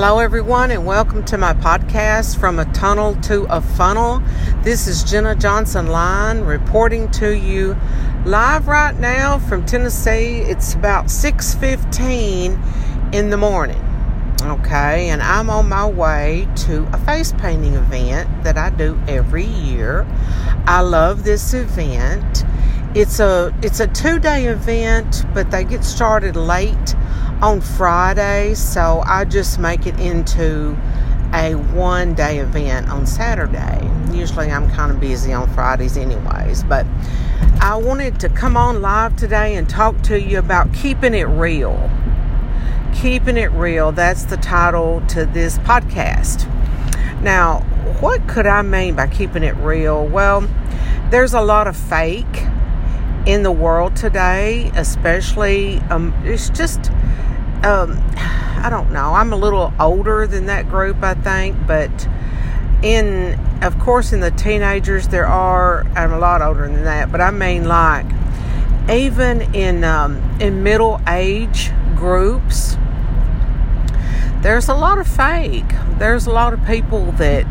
Hello, everyone, and welcome to my podcast from a tunnel to a funnel. This is Jenna Johnson Line reporting to you live right now from Tennessee. It's about 6:15 in the morning. Okay, and I'm on my way to a face painting event that I do every year. I love this event. It's a it's a 2-day event, but they get started late on Friday, so I just make it into a one day event on Saturday. Usually I'm kind of busy on Fridays, anyways, but I wanted to come on live today and talk to you about keeping it real. Keeping it real, that's the title to this podcast. Now, what could I mean by keeping it real? Well, there's a lot of fake in the world today, especially, um, it's just um, I don't know. I'm a little older than that group, I think, but in, of course, in the teenagers, there are, I'm a lot older than that, but I mean, like, even in um, in middle age groups, there's a lot of fake. There's a lot of people that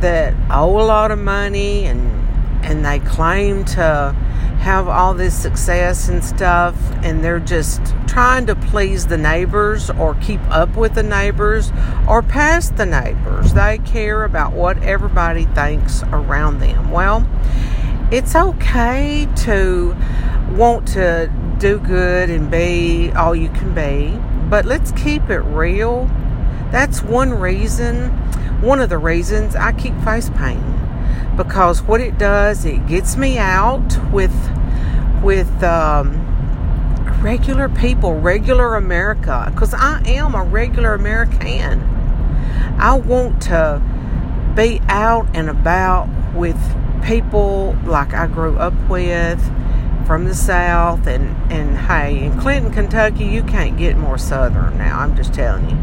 that owe a lot of money and and they claim to have all this success and stuff, and they're just trying to please the neighbors or keep up with the neighbors or pass the neighbors. They care about what everybody thinks around them. Well, it's okay to want to do good and be all you can be, but let's keep it real. That's one reason, one of the reasons I keep face painting because what it does, it gets me out with with um, regular people, regular America, because I am a regular American. I want to be out and about with people like I grew up with from the South. And, and hey, in Clinton, Kentucky, you can't get more Southern now. I'm just telling you.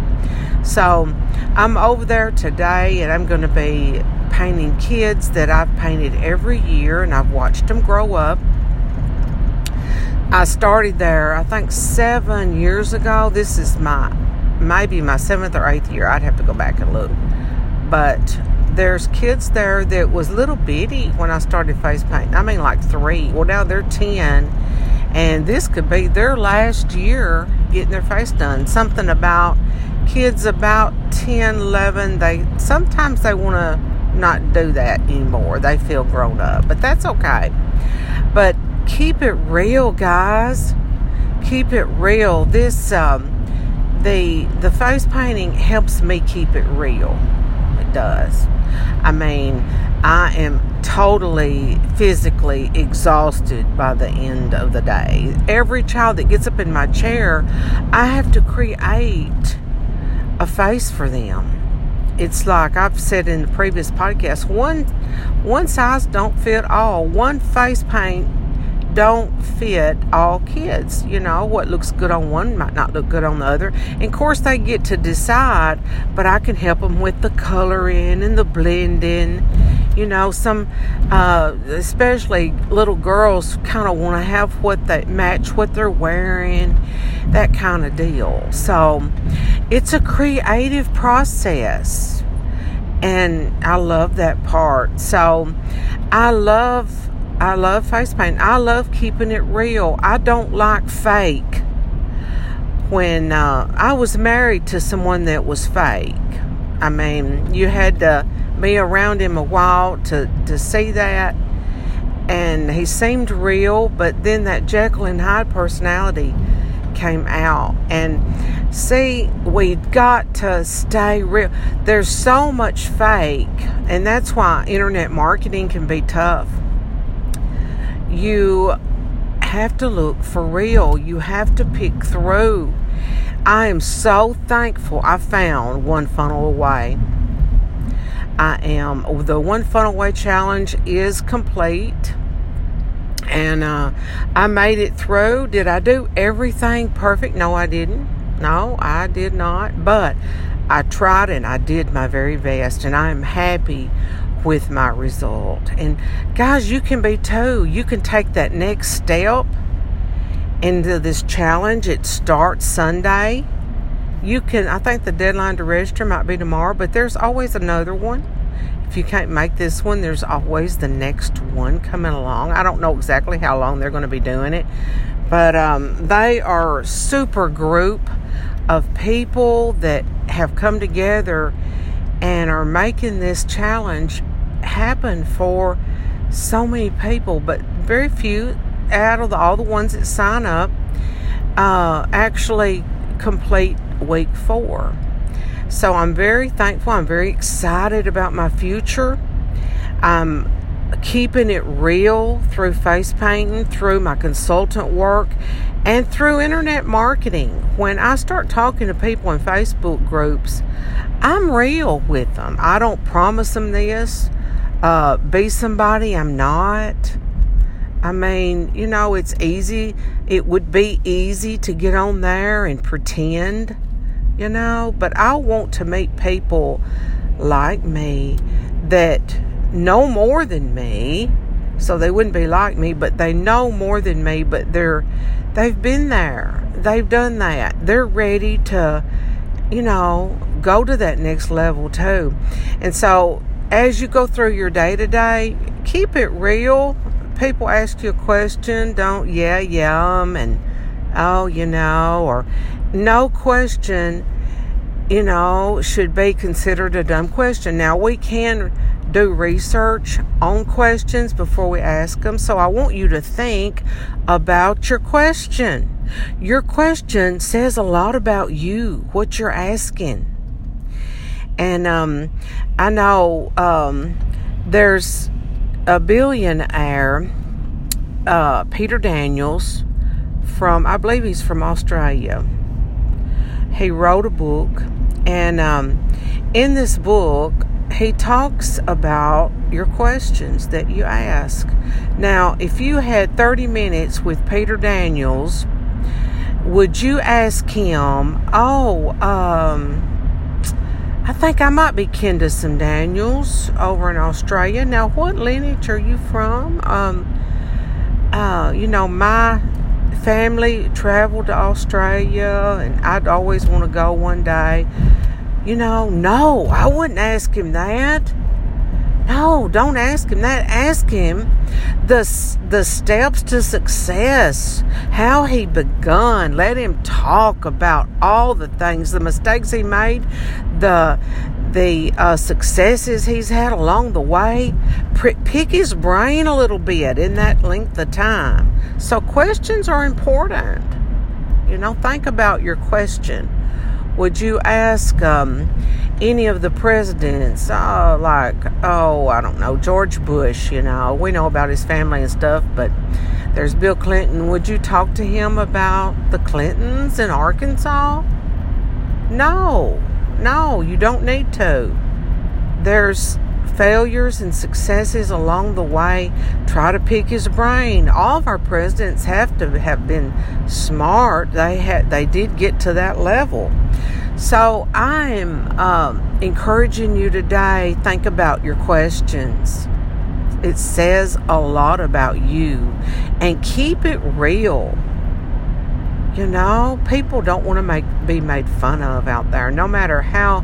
So I'm over there today and I'm going to be painting kids that I've painted every year and I've watched them grow up. I started there, I think, seven years ago. This is my maybe my seventh or eighth year. I'd have to go back and look. But there's kids there that was little bitty when I started face painting. I mean, like three. Well, now they're 10. And this could be their last year getting their face done. Something about kids about 10, 11, they sometimes they want to not do that anymore. They feel grown up, but that's okay. But keep it real, guys. Keep it real. This um, the the face painting helps me keep it real. It does. I mean, I am totally physically exhausted by the end of the day. Every child that gets up in my chair, I have to create a face for them. It's like I've said in the previous podcast, one one size don't fit all. One face paint don't fit all kids. You know, what looks good on one might not look good on the other. And of course, they get to decide, but I can help them with the coloring and the blending. You know, some, uh, especially little girls, kind of want to have what they match what they're wearing, that kind of deal. So, it's a creative process, and I love that part. So, I love I love face paint. I love keeping it real. I don't like fake. When uh, I was married to someone that was fake, I mean, you had to be around him a while to, to see that. And he seemed real, but then that Jekyll and Hyde personality came out. And see, we've got to stay real. There's so much fake, and that's why internet marketing can be tough you have to look for real. You have to pick through. I am so thankful I found One Funnel Away. I am, the One Funnel Away challenge is complete. And uh, I made it through. Did I do everything perfect? No, I didn't. No, I did not. But I tried and I did my very best. And I am happy with my result. And guys, you can be too. You can take that next step into this challenge. It starts Sunday. You can, I think the deadline to register might be tomorrow, but there's always another one. If you can't make this one, there's always the next one coming along. I don't know exactly how long they're going to be doing it, but um, they are super group of people that have come together and are making this challenge happen for so many people, but very few out of the, all the ones that sign up uh, actually complete week four. So I'm very thankful. I'm very excited about my future. I'm keeping it real through face painting, through my consultant work, and through internet marketing. When I start talking to people in Facebook groups, I'm real with them. I don't promise them this, uh, be somebody I'm not. I mean, you know, it's easy. It would be easy to get on there and pretend you know, but I want to meet people like me that know more than me. So they wouldn't be like me, but they know more than me, but they're they've been there. They've done that. They're ready to, you know, go to that next level too. And so as you go through your day to day, keep it real. People ask you a question, don't yeah, yeah, um, and oh, you know, or no question, you know, should be considered a dumb question. Now, we can do research on questions before we ask them, so I want you to think about your question. Your question says a lot about you, what you're asking. And um, I know um, there's a billionaire, uh, Peter Daniels, from, I believe he's from Australia he wrote a book, and um, in this book, he talks about your questions that you ask. Now, if you had 30 minutes with Peter Daniels, would you ask him, Oh, um, I think I might be kin to some Daniels over in Australia. Now, what lineage are you from? Um, uh, you know, my family traveled to Australia and I'd always want to go one day. You know, no, I wouldn't ask him that. No, don't ask him that. Ask him the the steps to success, how he begun. Let him talk about all the things, the mistakes he made, the the uh, successes he's had along the way. Pick his brain a little bit in that length of time. So, questions are important. You know, think about your question. Would you ask um, any of the presidents, uh, like, oh, I don't know, George Bush, you know, we know about his family and stuff, but there's Bill Clinton. Would you talk to him about the Clintons in Arkansas? No, no, you don't need to. There's failures and successes along the way. Try to pick his brain. All of our presidents have to have been smart. They had they did get to that level. So I am um, encouraging you today. Think about your questions. It says a lot about you, and keep it real. You know, people don't want to make be made fun of out there, no matter how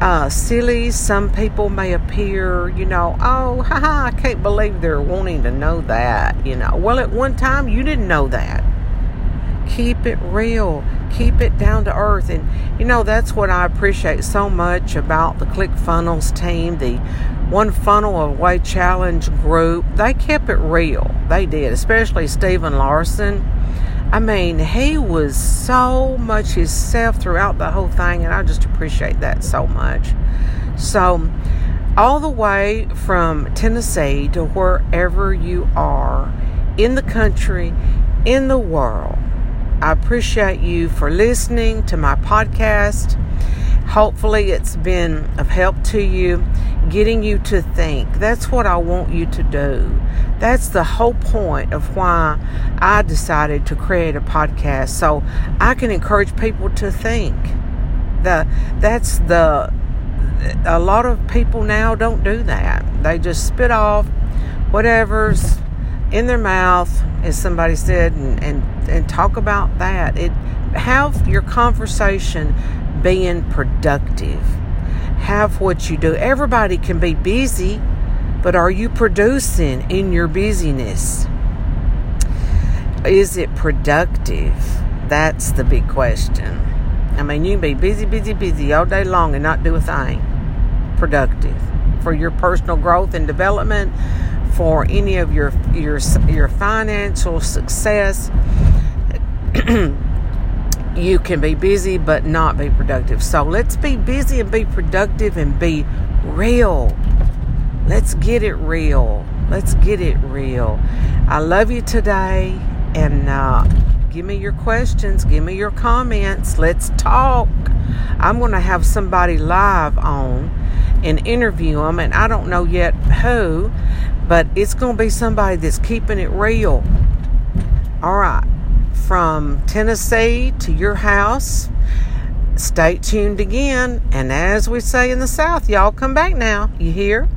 uh, silly some people may appear, you know, oh, haha, I can't believe they're wanting to know that, you know. Well, at one time you didn't know that. Keep it real, keep it down to earth. And, you know, that's what I appreciate so much about the ClickFunnels team, the One Funnel Away Challenge group. They kept it real. They did, especially Stephen Larsen. I mean, he was so much himself throughout the whole thing, and I just appreciate that so much. So, all the way from Tennessee to wherever you are in the country, in the world, I appreciate you for listening to my podcast. Hopefully, it's been of help to you, getting you to think. That's what I want you to do. That's the whole point of why I decided to create a podcast so I can encourage people to think. The that's the a lot of people now don't do that. They just spit off whatever's in their mouth, as somebody said, and, and, and talk about that. It have your conversation being productive. Have what you do. Everybody can be busy, but are you producing in your busyness? Is it productive? That's the big question. I mean, you can be busy, busy, busy all day long and not do a thing productive for your personal growth and development, for any of your your your financial success. you can be busy but not be productive. So let's be busy and be productive and be real. Let's get it real. Let's get it real. I love you today and uh, give me your questions, give me your comments. Let's talk. I'm going to have somebody live on and interview them, and I don't know yet who, but it's going to be somebody that's keeping it real. All right from Tennessee to your house. Stay tuned again. And as we say in the South, y'all come back now. You hear?